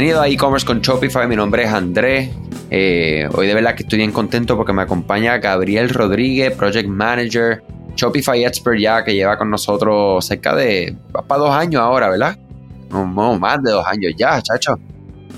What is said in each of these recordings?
Bienvenido a e-commerce con Shopify, mi nombre es Andrés. Eh, hoy de verdad que estoy bien contento porque me acompaña Gabriel Rodríguez, Project Manager, Shopify Expert ya que lleva con nosotros cerca de, para dos años ahora, ¿verdad? No, más de dos años ya, chacho.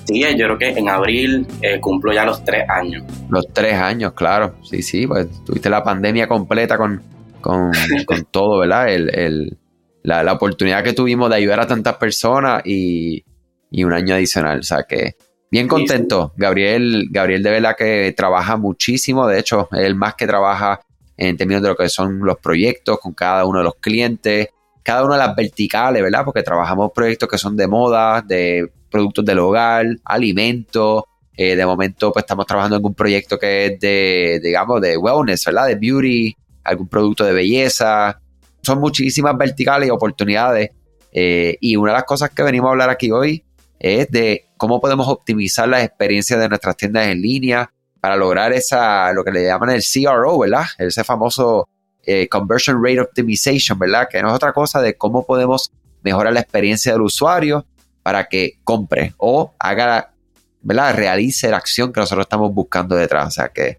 Sí, yo creo que en abril eh, cumplo ya los tres años. Los tres años, claro. Sí, sí, pues tuviste la pandemia completa con, con, todo, ¿verdad? El, la, la, oportunidad que tuvimos de ayudar a tantas personas y, y un año adicional. O sea que bien contento. Gabriel, Gabriel de verdad que trabaja muchísimo. De hecho, él más que trabaja en términos de lo que son los proyectos con cada uno de los clientes, cada una de las verticales, ¿verdad? Porque trabajamos proyectos que son de moda, de productos del hogar, alimentos. Eh, de momento, pues estamos trabajando en un proyecto que es de, digamos, de wellness, ¿verdad? De beauty, algún producto de belleza. Son muchísimas verticales y oportunidades. Eh, y una de las cosas que venimos a hablar aquí hoy es de cómo podemos optimizar las experiencias de nuestras tiendas en línea para lograr esa, lo que le llaman el CRO, ¿verdad? Ese famoso eh, Conversion Rate Optimization, ¿verdad? Que no es otra cosa de cómo podemos mejorar la experiencia del usuario para que compre o haga, ¿verdad? Realice la acción que nosotros estamos buscando detrás. O sea que,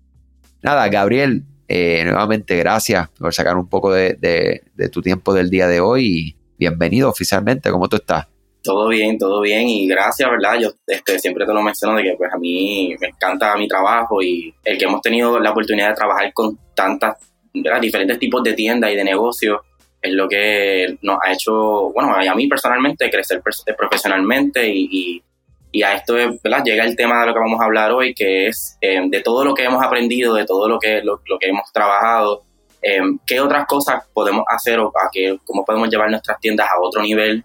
nada, Gabriel, eh, nuevamente gracias por sacar un poco de, de tu tiempo del día de hoy y bienvenido oficialmente. ¿Cómo tú estás? Todo bien, todo bien y gracias, ¿verdad? Yo este, siempre te lo menciono de que pues a mí me encanta mi trabajo y el que hemos tenido la oportunidad de trabajar con tantas, ¿verdad? diferentes tipos de tiendas y de negocios es lo que nos ha hecho, bueno, a mí personalmente crecer profesionalmente y, y, a esto ¿verdad? llega el tema de lo que vamos a hablar hoy, que es eh, de todo lo que hemos aprendido, de todo lo que, lo, que hemos trabajado, eh, qué otras cosas podemos hacer o a qué, cómo podemos llevar nuestras tiendas a otro nivel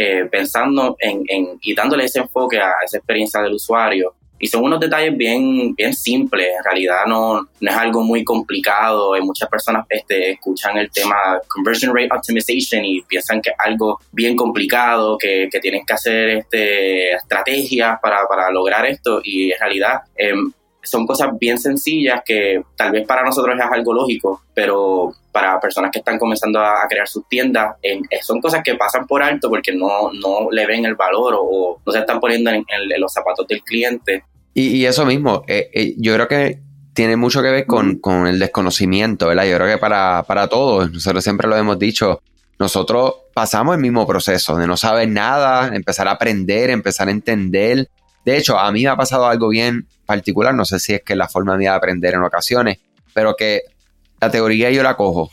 eh, pensando en, y dándole ese enfoque a esa experiencia del usuario. Y son unos detalles bien, bien simples, en realidad no, no es algo muy complicado. Y muchas personas este, escuchan el tema Conversion Rate Optimization y piensan que es algo bien complicado, que, que tienen que hacer este, estrategias para, para lograr esto. Y en realidad em, son cosas bien sencillas que tal vez para nosotros es algo lógico, pero para personas que están comenzando a, crear sus tiendas, eh, son cosas que pasan por alto porque no, no le ven el valor o, no se están poniendo en, los zapatos del cliente. Y, eso mismo, eh, eh, yo creo que tiene mucho que ver con, el desconocimiento, ¿verdad? Yo creo que para, para todos, nosotros siempre lo hemos dicho, nosotros pasamos el mismo proceso de no saber nada, empezar a aprender, empezar a entender. De hecho, a mí me ha pasado algo bien particular, no sé si es que la forma mía de aprender en ocasiones, pero que la teoría yo la cojo,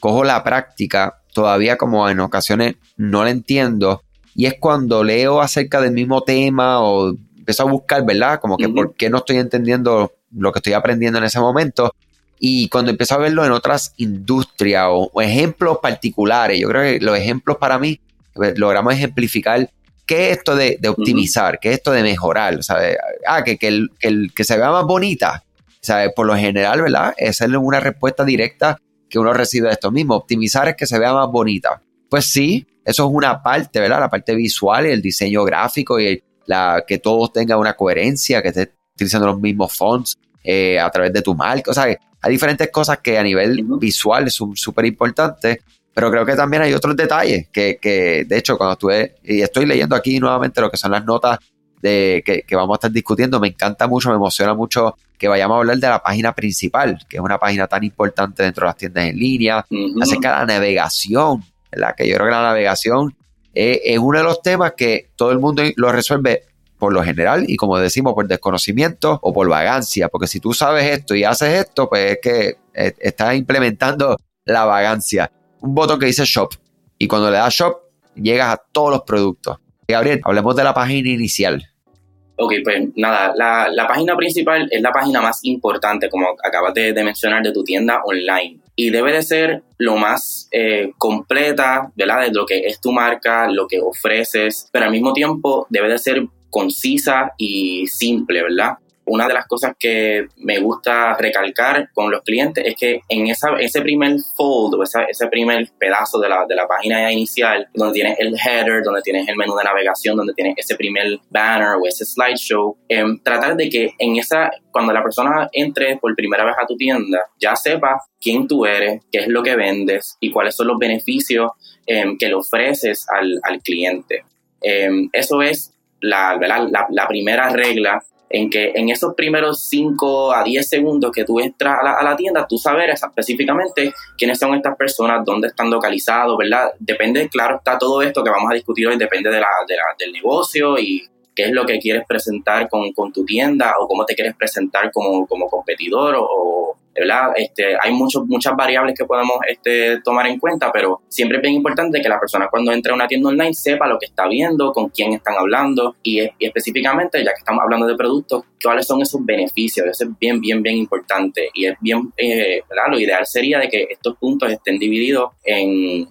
cojo la práctica, todavía como en ocasiones no la entiendo, y es cuando leo acerca del mismo tema o empiezo a buscar, ¿verdad? Como que por qué no estoy entendiendo lo que estoy aprendiendo en ese momento. Y cuando empiezo a verlo en otras industrias o, ejemplos particulares, yo creo que los ejemplos para mí pues, logramos ejemplificar qué es esto de, optimizar, qué es esto de mejorar, ¿sabes? Ah, que, que, el, que se vea más bonita, ¿sabes? Por lo general, ¿verdad? Esa es una respuesta directa que uno recibe de esto mismo. Optimizar es que se vea más bonita. Pues sí, eso es una parte, ¿verdad? La parte visual y el diseño gráfico y la, que todos tengan una coherencia, que estés utilizando los mismos fonts eh, a través de tu marca. O sea, hay diferentes cosas que a nivel visual son súper importantes, pero creo que también hay otros detalles que, que, de hecho, cuando estuve, y estoy leyendo aquí nuevamente lo que son las notas de, que, que, vamos a estar discutiendo, me encanta mucho, me emociona mucho que vayamos a hablar de la página principal, que es una página tan importante dentro de las tiendas en línea, acerca de la navegación, ¿verdad? Que yo creo que la navegación es uno de los temas que todo el mundo lo resuelve por lo general y como decimos por desconocimiento o por vagancia, porque si tú sabes esto y haces esto, pues es que eh, estás implementando la vagancia un botón que dice Shop. Y cuando le das Shop, llegas a todos los productos. Gabriel, hablemos de la página inicial. Ok, pues nada, la, página principal es la página más importante, como acabas de, mencionar, de tu tienda online. Y debe de ser lo más eh, completa, ¿verdad? De lo que es tu marca, lo que ofreces, pero al mismo tiempo debe de ser concisa y simple, ¿verdad? Una de las cosas que me gusta recalcar con los clientes es que en esa, ese primer fold o ese primer pedazo de la, de la página inicial, donde tienes el header, donde tienes el menú de navegación, donde tienes ese primer banner o ese slideshow, eh, tratar de que en esa, cuando la persona entre por primera vez a tu tienda, ya sepa quién tú eres, qué es lo que vendes y cuáles son los beneficios em, que le ofreces al, al cliente. Em, eso es la, la primera regla en que en esos primeros 5 a 10 segundos que tú entras a la, tienda, tú sabes específicamente quiénes son estas personas, dónde están localizados, ¿verdad? Depende, claro, está todo esto que vamos a discutir hoy, depende de la, del negocio y qué es lo que quieres presentar con, con tu tienda o cómo te quieres presentar como, como competidor o, ¿verdad? Este, hay muchos, muchas variables que podemos este, tomar en cuenta, pero siempre es bien importante que la persona cuando entre a una tienda online sepa lo que está viendo, con quién están hablando y, específicamente, ya que estamos hablando de productos, cuáles son esos beneficios. Eso es bien, bien, bien importante y es bien, eh, ¿verdad? Lo ideal sería de que estos puntos estén divididos en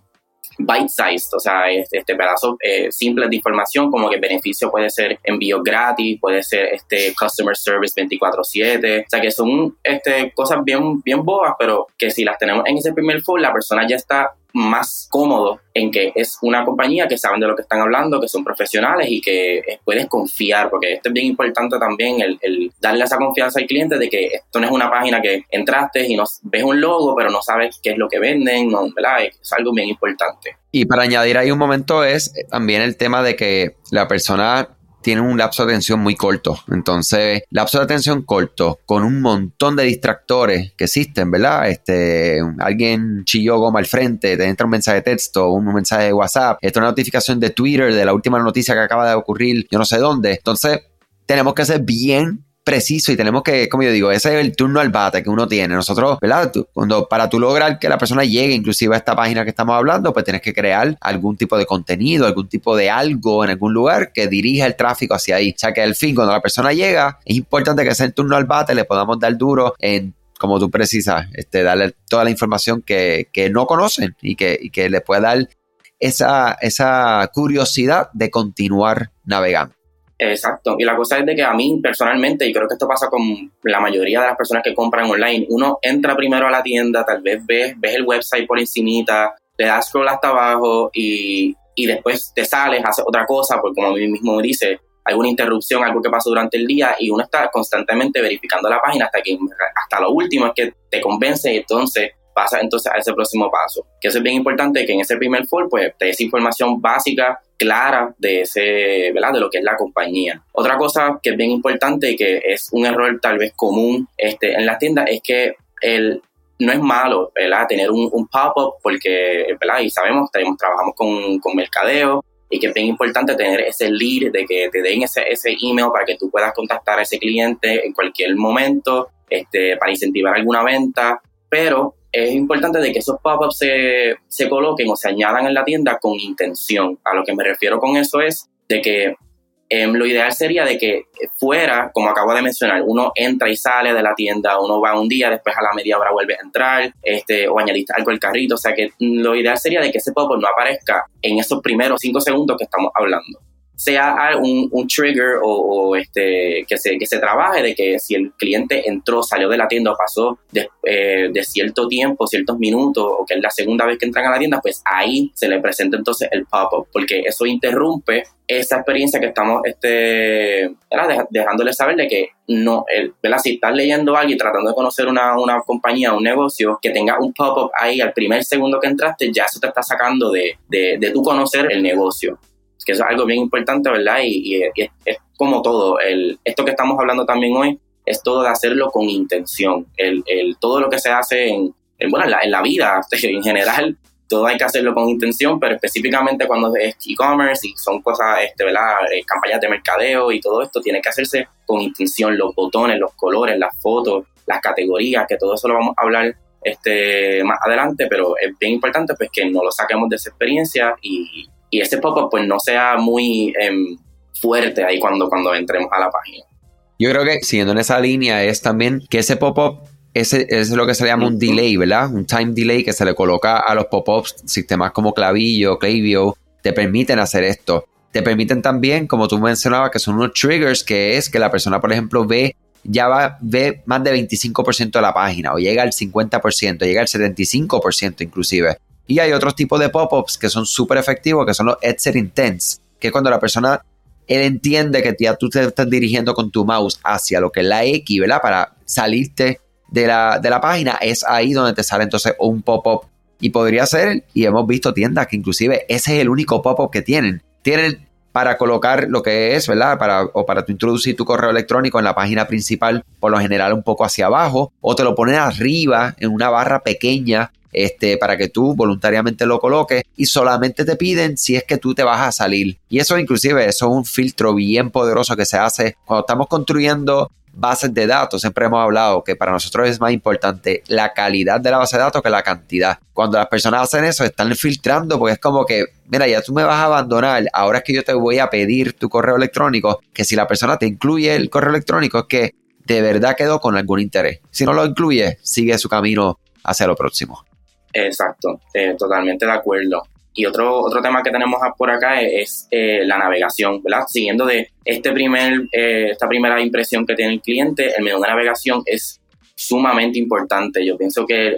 bite-sized, o sea, este, pedazo eh, simple de información, como que beneficio puede ser envío gratis, puede ser este customer service 24/7, o sea, que son este, cosas bien, bien bobas, pero que si las tenemos en ese primer full, la persona ya está más cómodo en que es una compañía que saben de lo que están hablando, que son profesionales y que puedes confiar, porque esto es bien importante también, el, darle esa confianza al cliente de que esto no es una página que entraste y no ves un logo, pero no sabes qué es lo que venden, no, ¿verdad? Es algo bien importante. Y para añadir ahí un momento es también el tema de que la persona tienen un lapso de atención muy corto. Entonces, lapso de atención corto, con un montón de distractores que existen, ¿verdad? Este, alguien chilló goma al frente, te entra un mensaje de texto, un mensaje de WhatsApp, esta una notificación de Twitter de la última noticia que acaba de ocurrir, yo no sé dónde. Entonces, tenemos que ser bien preciso y tenemos que, como yo digo, ese es el turno al bate que uno tiene. Nosotros, ¿verdad? Cuando para tú lograr que la persona llegue inclusive a esta página que estamos hablando, pues tienes que crear algún tipo de contenido, algún tipo de algo en algún lugar que dirija el tráfico hacia ahí. O sea que al fin, cuando la persona llega, es importante que ese turno al bate le podamos dar duro en como tú precisas, este, darle toda la información que, que no conocen y que, y que le pueda dar esa, esa curiosidad de continuar navegando. Exacto. Y la cosa es de que a mí personalmente, y creo que esto pasa con la mayoría de las personas que compran online, uno entra primero a la tienda, tal vez ves, ves el website por encimita, le das scroll hasta abajo y, y después te sales, haces otra cosa, porque como a mí mismo me dice, alguna interrupción, algo que pasó durante el día y uno está constantemente verificando la página hasta que hasta lo último es que te convence y entonces pasa entonces a ese próximo paso. Que eso es bien importante que en ese primer fall pues te des información básica clara de ese, ¿verdad? De lo que es la compañía. Otra cosa que es bien importante y que es un error tal vez común este, en las tiendas es que el, no es malo, ¿verdad? Tener un, pop-up porque, ¿verdad? Y sabemos, tenemos, trabajamos con, con mercadeo y que es bien importante tener ese lead de que te den ese, ese email para que tú puedas contactar a ese cliente en cualquier momento, este, para incentivar alguna venta, pero es importante de que esos pop-ups se, se, coloquen o se añadan en la tienda con intención. A lo que me refiero con eso es de que em, lo ideal sería de que fuera, como acabo de mencionar, uno entra y sale de la tienda, uno va un día, después a la media hora vuelve a entrar, este, o añadiste algo al carrito. O sea que lo ideal sería de que ese pop-up no aparezca en esos primeros cinco segundos que estamos hablando sea un, un trigger o, este, que, se, que se trabaje de que si el cliente entró, salió de la tienda o pasó de, eh, de, cierto tiempo, ciertos minutos, o que es la segunda vez que entran a la tienda, pues ahí se le presenta entonces el pop-up, porque eso interrumpe esa experiencia que estamos este, dejándole saber de que no, el, si estás leyendo algo y tratando de conocer una, una compañía, un negocio, que tenga un pop-up ahí al primer segundo que entraste, ya eso te está sacando de, de, de tu conocer el negocio que eso es algo bien importante, ¿verdad? Y, es, como todo, el, esto que estamos hablando también hoy es todo de hacerlo con intención, el, el todo lo que se hace en, bueno, en la, vida en general, todo hay que hacerlo con intención, pero específicamente cuando es e-commerce y son cosas, este, ¿verdad? Eh, campañas de mercadeo y todo esto, tiene que hacerse con intención, los botones, los colores, las fotos, las categorías, que todo eso lo vamos a hablar este, más adelante, pero es bien importante pues que no lo saquemos de esa experiencia y, y ese pop-up pues no sea muy em, fuerte ahí cuando, cuando entremos a la página. Yo creo que siguiendo en esa línea es también que ese pop-up ese, es lo que se llama un delay, ¿verdad? Un time delay que se le coloca a los pop-ups, sistemas como Clavillo, Klaviyo, te permiten hacer esto. Te permiten también, como tú mencionabas, que son unos triggers, que es que la persona, por ejemplo, ve ya va, ve más de 25% de la página o llega al 50%, llega al 75% inclusive. Y hay otros tipos de pop-ups que son súper efectivos, que son los Headset Intense, que es cuando la persona, él entiende que ya tú te estás dirigiendo con tu mouse hacia lo que es la X, ¿verdad? Para salirte de la, de la página, es ahí donde te sale entonces un pop-up. Y podría ser, y hemos visto tiendas que inclusive ese es el único pop-up que tienen. Tienen para colocar lo que es, ¿verdad? Para, o para tu introducir tu correo electrónico en la página principal, por lo general un poco hacia abajo, o te lo pones arriba en una barra pequeña este, para que tú voluntariamente lo coloques y solamente te piden si es que tú te vas a salir. Y eso inclusive, eso es un filtro bien poderoso que se hace cuando estamos construyendo bases de datos. Siempre hemos hablado que para nosotros es más importante la calidad de la base de datos que la cantidad. Cuando las personas hacen eso, están filtrando porque es como que, mira, ya tú me vas a abandonar, ahora es que yo te voy a pedir tu correo electrónico, que si la persona te incluye el correo electrónico es que de verdad quedó con algún interés. Si no lo incluye, sigue su camino hacia lo próximo. Exacto, eh, totalmente de acuerdo. Y otro, otro tema que tenemos por acá es, eh, la navegación, ¿verdad? Siguiendo de este primer, eh, esta primera impresión que tiene el cliente, el menú de navegación es sumamente importante. Yo pienso que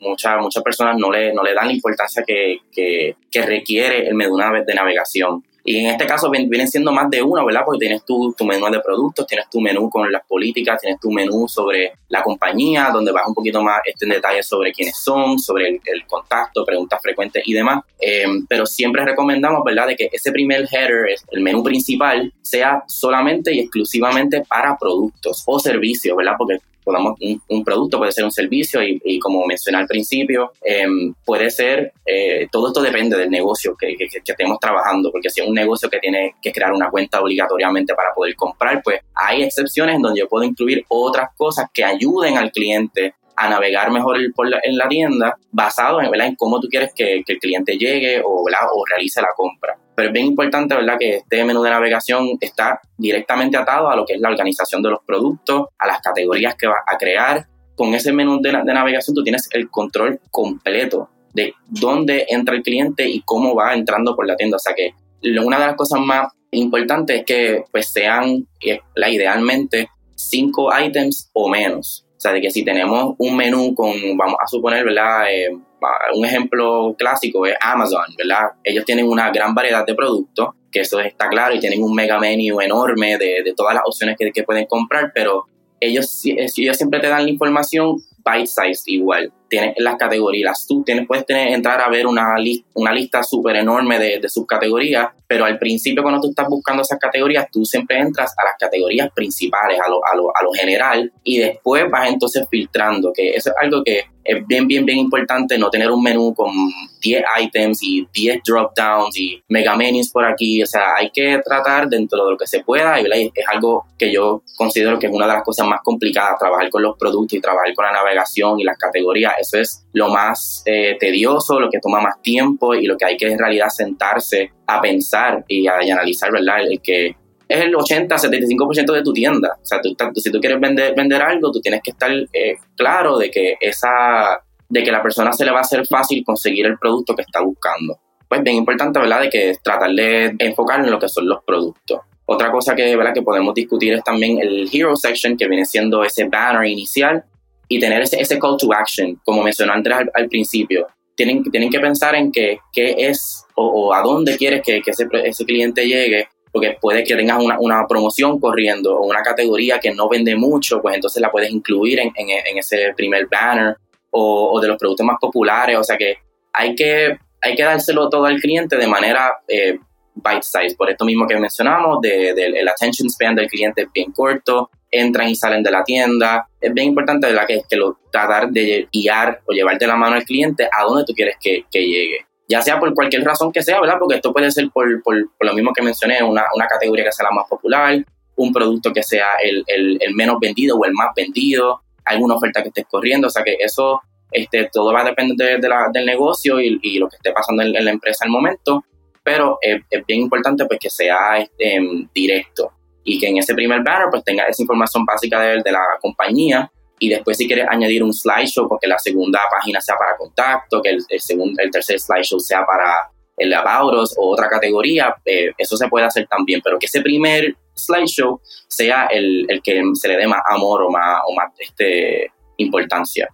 muchas, muchas personas no le, no le dan la importancia que, que, que requiere el menú de navegación. Y en este caso vienen siendo más de uno, ¿verdad? Porque tienes tu, menú de productos, tienes tu menú con las políticas, tienes tu menú sobre la compañía, donde vas un poquito más este, en detalle sobre quiénes son, sobre el, contacto, preguntas frecuentes y demás. Em, pero siempre recomendamos, ¿verdad?, de que ese primer header, el menú principal, sea solamente y exclusivamente para productos o servicios, ¿verdad? Porque podamos, un, producto puede ser un servicio y, como mencioné al principio, em, puede ser, eh, todo esto depende del negocio que, que, estemos trabajando, porque si es un negocio que tiene que crear una cuenta obligatoriamente para poder comprar, pues hay excepciones en donde yo puedo incluir otras cosas que ayuden al cliente a navegar mejor en la tienda basado en, en cómo tú quieres que, el cliente llegue o, o realice la compra. Pero es bien importante ¿verdad? que este menú de navegación está directamente atado a lo que es la organización de los productos, a las categorías que vas a crear. Con ese menú de, de navegación tú tienes el control completo de dónde entra el cliente y cómo va entrando por la tienda. O sea que una de las cosas más importantes es que pues sean eh, la, idealmente cinco items o menos. O sea, de que si tenemos un menú con, vamos a suponer, ¿verdad? Eh, un ejemplo clásico es Amazon, ¿verdad? Ellos tienen una gran variedad de productos, que eso está claro, y tienen un mega menu enorme de, de todas las opciones que, que, pueden comprar, pero ellos, ellos siempre te dan la información bite size igual. Tienes las categorías, tú tienes, puedes tener, entrar a ver una, una lista súper enorme de, de subcategorías, pero al principio cuando tú estás buscando esas categorías, tú siempre entras a las categorías principales, a lo, a lo, a lo general, y después vas entonces filtrando, que eso es algo que es bien, bien, bien importante no tener un menú con 10 items y 10 drop downs y mega menus por aquí. O sea, hay que tratar dentro de lo que se pueda y es algo que yo considero que es una de las cosas más complicadas, trabajar con los productos y trabajar con la navegación y las categorías. Es lo más eh, tedioso, lo que toma más tiempo y lo que hay que en realidad sentarse a pensar y a, analizar, ¿verdad? El que es el 80-75% de tu tienda. O sea, tú, si tú quieres vender, vender algo, tú tienes que estar eh, claro de que esa de que la persona se le va a hacer fácil conseguir el producto que está buscando. Pues bien importante, ¿verdad? De que tratar de enfocar en lo que son los productos. Otra cosa que, ¿verdad? que podemos discutir es también el Hero Section, que viene siendo ese banner inicial, y tener ese, ese call to action, como mencionó Andrés al, principio. Tienen, tienen que pensar en qué, es o, a dónde quieres que, que ese, ese cliente llegue porque puede que tengas una, una, promoción corriendo o una categoría que no vende mucho, pues entonces la puedes incluir en, en, ese primer banner o, o, de los productos más populares. O sea que hay que, hay que dárselo todo al cliente de manera eh, bite size. Por esto mismo que mencionamos, del de, el attention span del cliente es bien corto, entran y salen de la tienda. Es bien importante ¿verdad? Que, lo, tratar de guiar o llevarte la mano al cliente a donde tú quieres que, que llegue ya sea por cualquier razón que sea, ¿verdad? Porque esto puede ser por, por, lo mismo que mencioné, una, una, categoría que sea la más popular, un producto que sea el, el, menos vendido o el más vendido, alguna oferta que estés corriendo, o sea que eso este, todo va a depender de, la, del negocio y, y, lo que esté pasando en, la empresa al momento, pero es, es, bien importante pues que sea este, directo y que en ese primer banner pues tenga esa información básica de, de la compañía y después si quieres añadir un slideshow, porque la segunda página sea para contacto, que el, segundo, el tercer slideshow sea para el About o otra categoría, eh, eso se puede hacer también, pero que ese primer slideshow sea el, el que se le dé más amor o más, o más este, importancia.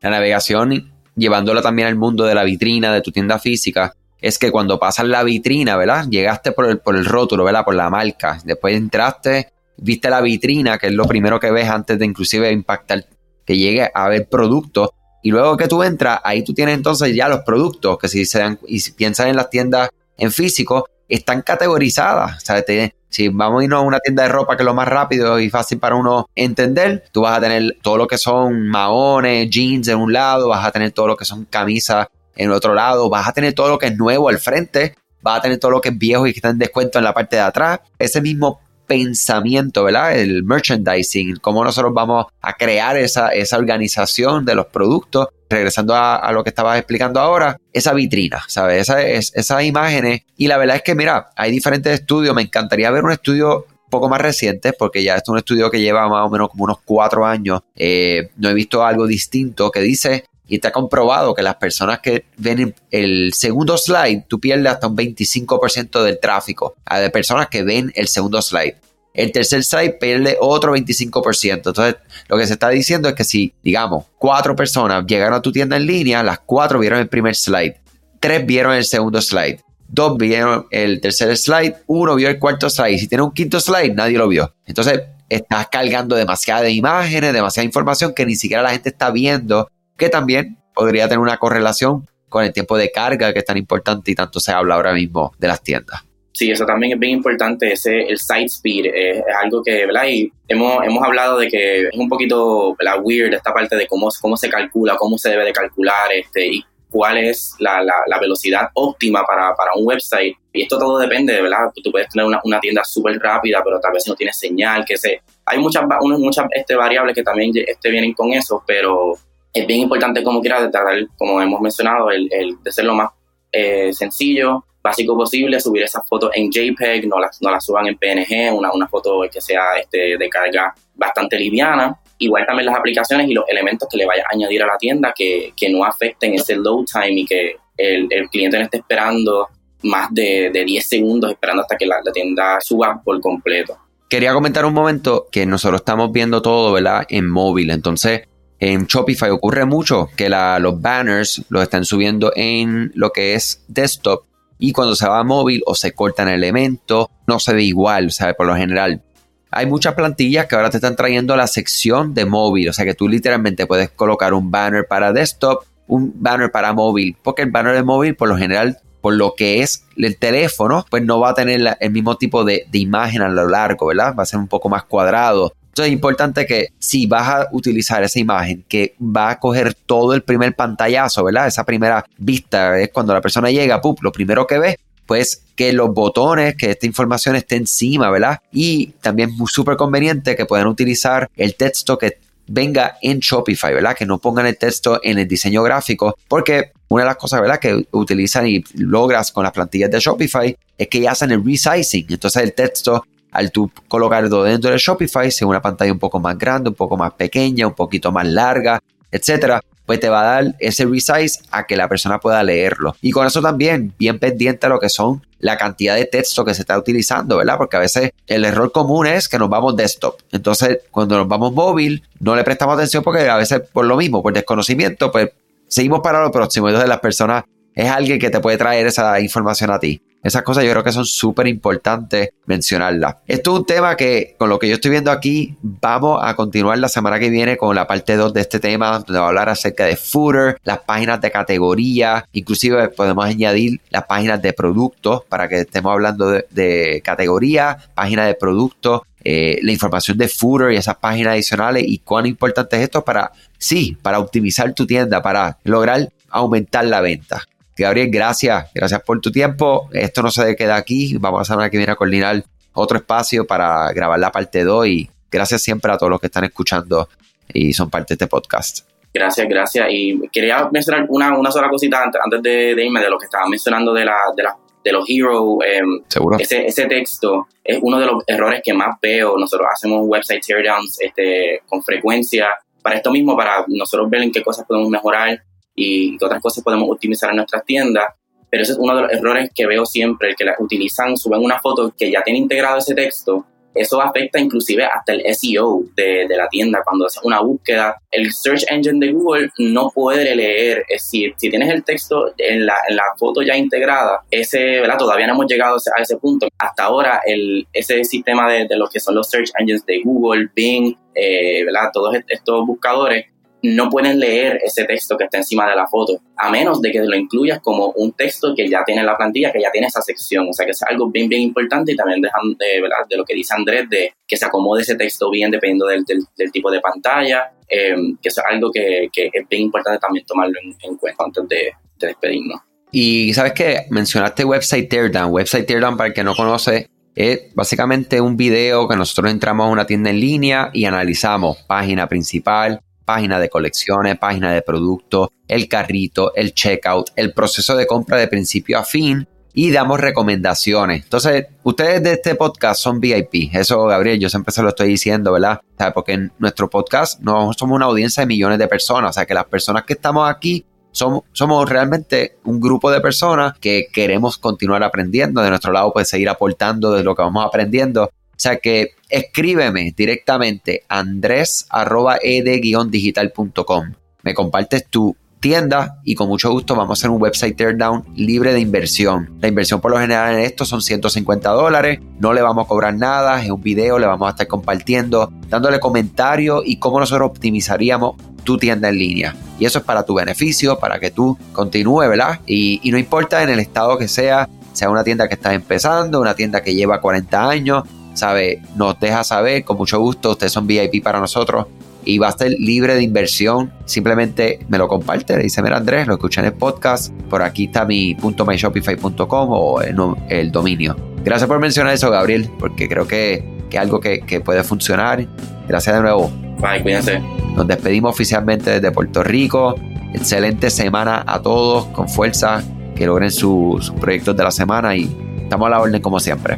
La navegación, llevándola también al mundo de la vitrina de tu tienda física, es que cuando pasas la vitrina, ¿verdad? Llegaste por el, por el rótulo, ¿verdad? Por la marca. Después entraste viste la vitrina, que es lo primero que ves antes de inclusive impactar que llegue a ver productos. Y luego que tú entras, ahí tú tienes entonces ya los productos, que si se dan, y si piensas en las tiendas en físico, están categorizadas. O sea, si vamos a irnos a una tienda de ropa que es lo más rápido y fácil para uno entender, tú vas a tener todo lo que son maones, jeans en un lado, vas a tener todo lo que son camisas en el otro lado, vas a tener todo lo que es nuevo al frente, vas a tener todo lo que es viejo y que está en descuento en la parte de atrás. Ese mismo pensamiento, ¿verdad? El merchandising, cómo nosotros vamos a crear esa, esa organización de los productos. Regresando a, lo que estabas explicando ahora, esa vitrina, ¿sabes? Esa, es, esas imágenes. Y la verdad es que, mira, hay diferentes estudios. Me encantaría ver un estudio un poco más reciente, porque ya es un estudio que lleva más o menos como unos cuatro años. Eh, no he visto algo distinto que dice y está comprobado que las personas que ven el segundo slide, tú pierdes hasta un 25% del tráfico de personas que ven el segundo slide. El tercer slide pierde otro 25%. Entonces, lo que se está diciendo es que si, digamos, cuatro personas llegaron a tu tienda en línea, las cuatro vieron el primer slide, tres vieron el segundo slide, dos vieron el tercer slide, uno vio el cuarto slide. Si tiene un quinto slide, nadie lo vio. Entonces, estás cargando demasiadas imágenes, demasiada información que ni siquiera la gente está viendo que también podría tener una correlación con el tiempo de carga que es tan importante y tanto se habla ahora mismo de las tiendas. Sí, eso también es bien importante, ese, el site speed es, algo que, ¿verdad? Y hemos, hemos hablado de que es un poquito, la weird esta parte de cómo, cómo se calcula, cómo se debe de calcular, este, y cuál es la, la, velocidad óptima para, para, un website. Y esto todo depende, ¿verdad? Tú puedes tener una, una tienda súper rápida, pero tal vez no tiene señal, que se... Hay muchas, muchas este, variables que también este, vienen con eso, pero es bien importante como quiera de tratar, como hemos mencionado, el, de ser lo más eh, sencillo, básico posible, subir esas fotos en JPEG, no las, no las suban en PNG, una, una foto que sea este, de carga bastante liviana. Igual también las aplicaciones y los elementos que le vayas a añadir a la tienda que, que no afecten ese load time y que el, el cliente no esté esperando más de, de 10 segundos esperando hasta que la, la tienda suba por completo. Quería comentar un momento que nosotros estamos viendo todo, ¿verdad? En móvil. Entonces, en Shopify ocurre mucho que los banners los están subiendo en lo que es desktop y cuando se va a móvil o se cortan elementos, no se ve igual, ¿sabes? Por lo general. Hay muchas plantillas que ahora te están trayendo a la sección de móvil, o sea que tú literalmente puedes colocar un banner para desktop, un banner para móvil, porque el banner de móvil por lo general, por lo que es el teléfono, pues no va a tener el mismo tipo de, de imagen a lo largo, ¿verdad? Va a ser un poco más cuadrado. Entonces es importante que si vas a utilizar esa imagen que va a coger todo el primer pantallazo, ¿verdad? Esa primera vista es cuando la persona llega, ¡pup! lo primero que ve pues que los botones, que esta información esté encima, ¿verdad? Y también es súper conveniente que puedan utilizar el texto que venga en Shopify, ¿verdad? Que no pongan el texto en el diseño gráfico, porque una de las cosas, ¿verdad? Que utilizan y logras con las plantillas de Shopify es que ya hacen el resizing. Entonces el texto al tú colocarlo dentro de Shopify, sea una pantalla un poco más grande, un poco más pequeña, un poquito más larga, etcétera, pues te va a dar ese resize a que la persona pueda leerlo. Y con eso también, bien pendiente a lo que son la cantidad de texto que se está utilizando, ¿verdad? Porque a veces el error común es que nos vamos desktop. Entonces, cuando nos vamos móvil, no le prestamos atención porque a veces por lo mismo, por desconocimiento, pues seguimos para lo próximo. Entonces, las personas es alguien que te puede traer esa información a ti. Esas cosas yo creo que son súper importantes mencionarlas. Esto es un tema que con lo que yo estoy viendo aquí vamos a continuar la semana que viene con la parte 2 de este tema donde va a hablar acerca de footer, las páginas de categoría, inclusive podemos añadir las páginas de productos para que estemos hablando de, categoría, páginas de productos, eh, la información de footer y esas páginas adicionales y cuán importante es esto para, sí, para optimizar tu tienda, para lograr aumentar la venta. Gabriel, gracias, gracias por tu tiempo. Esto no se queda aquí. Vamos a semana que viene a coordinar otro espacio para grabar la parte 2 y gracias siempre a todos los que están escuchando y son parte de este podcast. Gracias, gracias. Y quería mencionar una, una sola cosita antes, antes de, irme de lo que estaba mencionando de, la, de, la, de los heroes. Em, Seguro. Ese, ese texto es uno de los errores que más veo. Nosotros hacemos website teardowns este, con frecuencia para esto mismo, para nosotros ver en qué cosas podemos mejorar y qué otras cosas podemos optimizar en nuestras tiendas. Pero ese es uno de los errores que veo siempre, el que la utilizan, suben una foto que ya tiene integrado ese texto eso afecta inclusive hasta el SEO de, la tienda. Cuando haces una búsqueda, el Search Engine de Google no puede leer. Es decir, si tienes el texto en la, foto ya integrada, ese, ¿verdad? Todavía no hemos llegado a ese punto. Hasta ahora, el, ese sistema de, de lo que son los Search Engines de Google, Bing, eh, ¿verdad? Todos estos buscadores no pueden leer ese texto que está encima de la foto, a menos de que lo incluyas como un texto que ya tiene la plantilla, que ya tiene esa sección. O sea, que es algo bien, bien importante y también dejan de, ¿verdad? de lo que dice Andrés, de que se acomode ese texto bien dependiendo del, tipo de pantalla, eh, que es algo que, que, es bien importante también tomarlo en, cuenta antes de, de despedirnos. Y sabes que mencionaste Website Teardown. Website Teardown, para el que no conoce, es básicamente un video que nosotros entramos a una tienda en línea y analizamos página principal, página de colecciones, página de productos, el carrito, el checkout, el proceso de compra de principio a fin y damos recomendaciones. Entonces, ustedes de este podcast son VIP. Eso, Gabriel, yo siempre se lo estoy diciendo, ¿verdad? porque en nuestro podcast no somos una audiencia de millones de personas. O sea, que las personas que estamos aquí somos, somos realmente un grupo de personas que queremos continuar aprendiendo. De nuestro lado, pues seguir aportando de lo que vamos aprendiendo. O sea que escríbeme directamente andres.ed-digital.com. Me compartes tu tienda y con mucho gusto vamos a hacer un website teardown libre de inversión. La inversión por lo general en esto son 150 dólares, no le vamos a cobrar nada, es un video, le vamos a estar compartiendo, dándole comentarios y cómo nosotros optimizaríamos tu tienda en línea. Y eso es para tu beneficio, para que tú continúes, ¿verdad? Y, no importa en el estado que sea, sea una tienda que está empezando, una tienda que lleva 40 años, sabe, nos deja saber con mucho gusto, ustedes son VIP para nosotros y va a ser libre de inversión. Simplemente me lo comparte, le dice, mira Andrés, lo escuché en el podcast, por aquí está mi .myshopify.com o el, dominio. Gracias por mencionar eso, Gabriel, porque creo que, es algo que, puede funcionar. Gracias de nuevo. Bye, cuídense. Nos despedimos oficialmente desde Puerto Rico. Excelente semana a todos, con fuerza, que logren sus proyectos de la semana y estamos a la orden como siempre.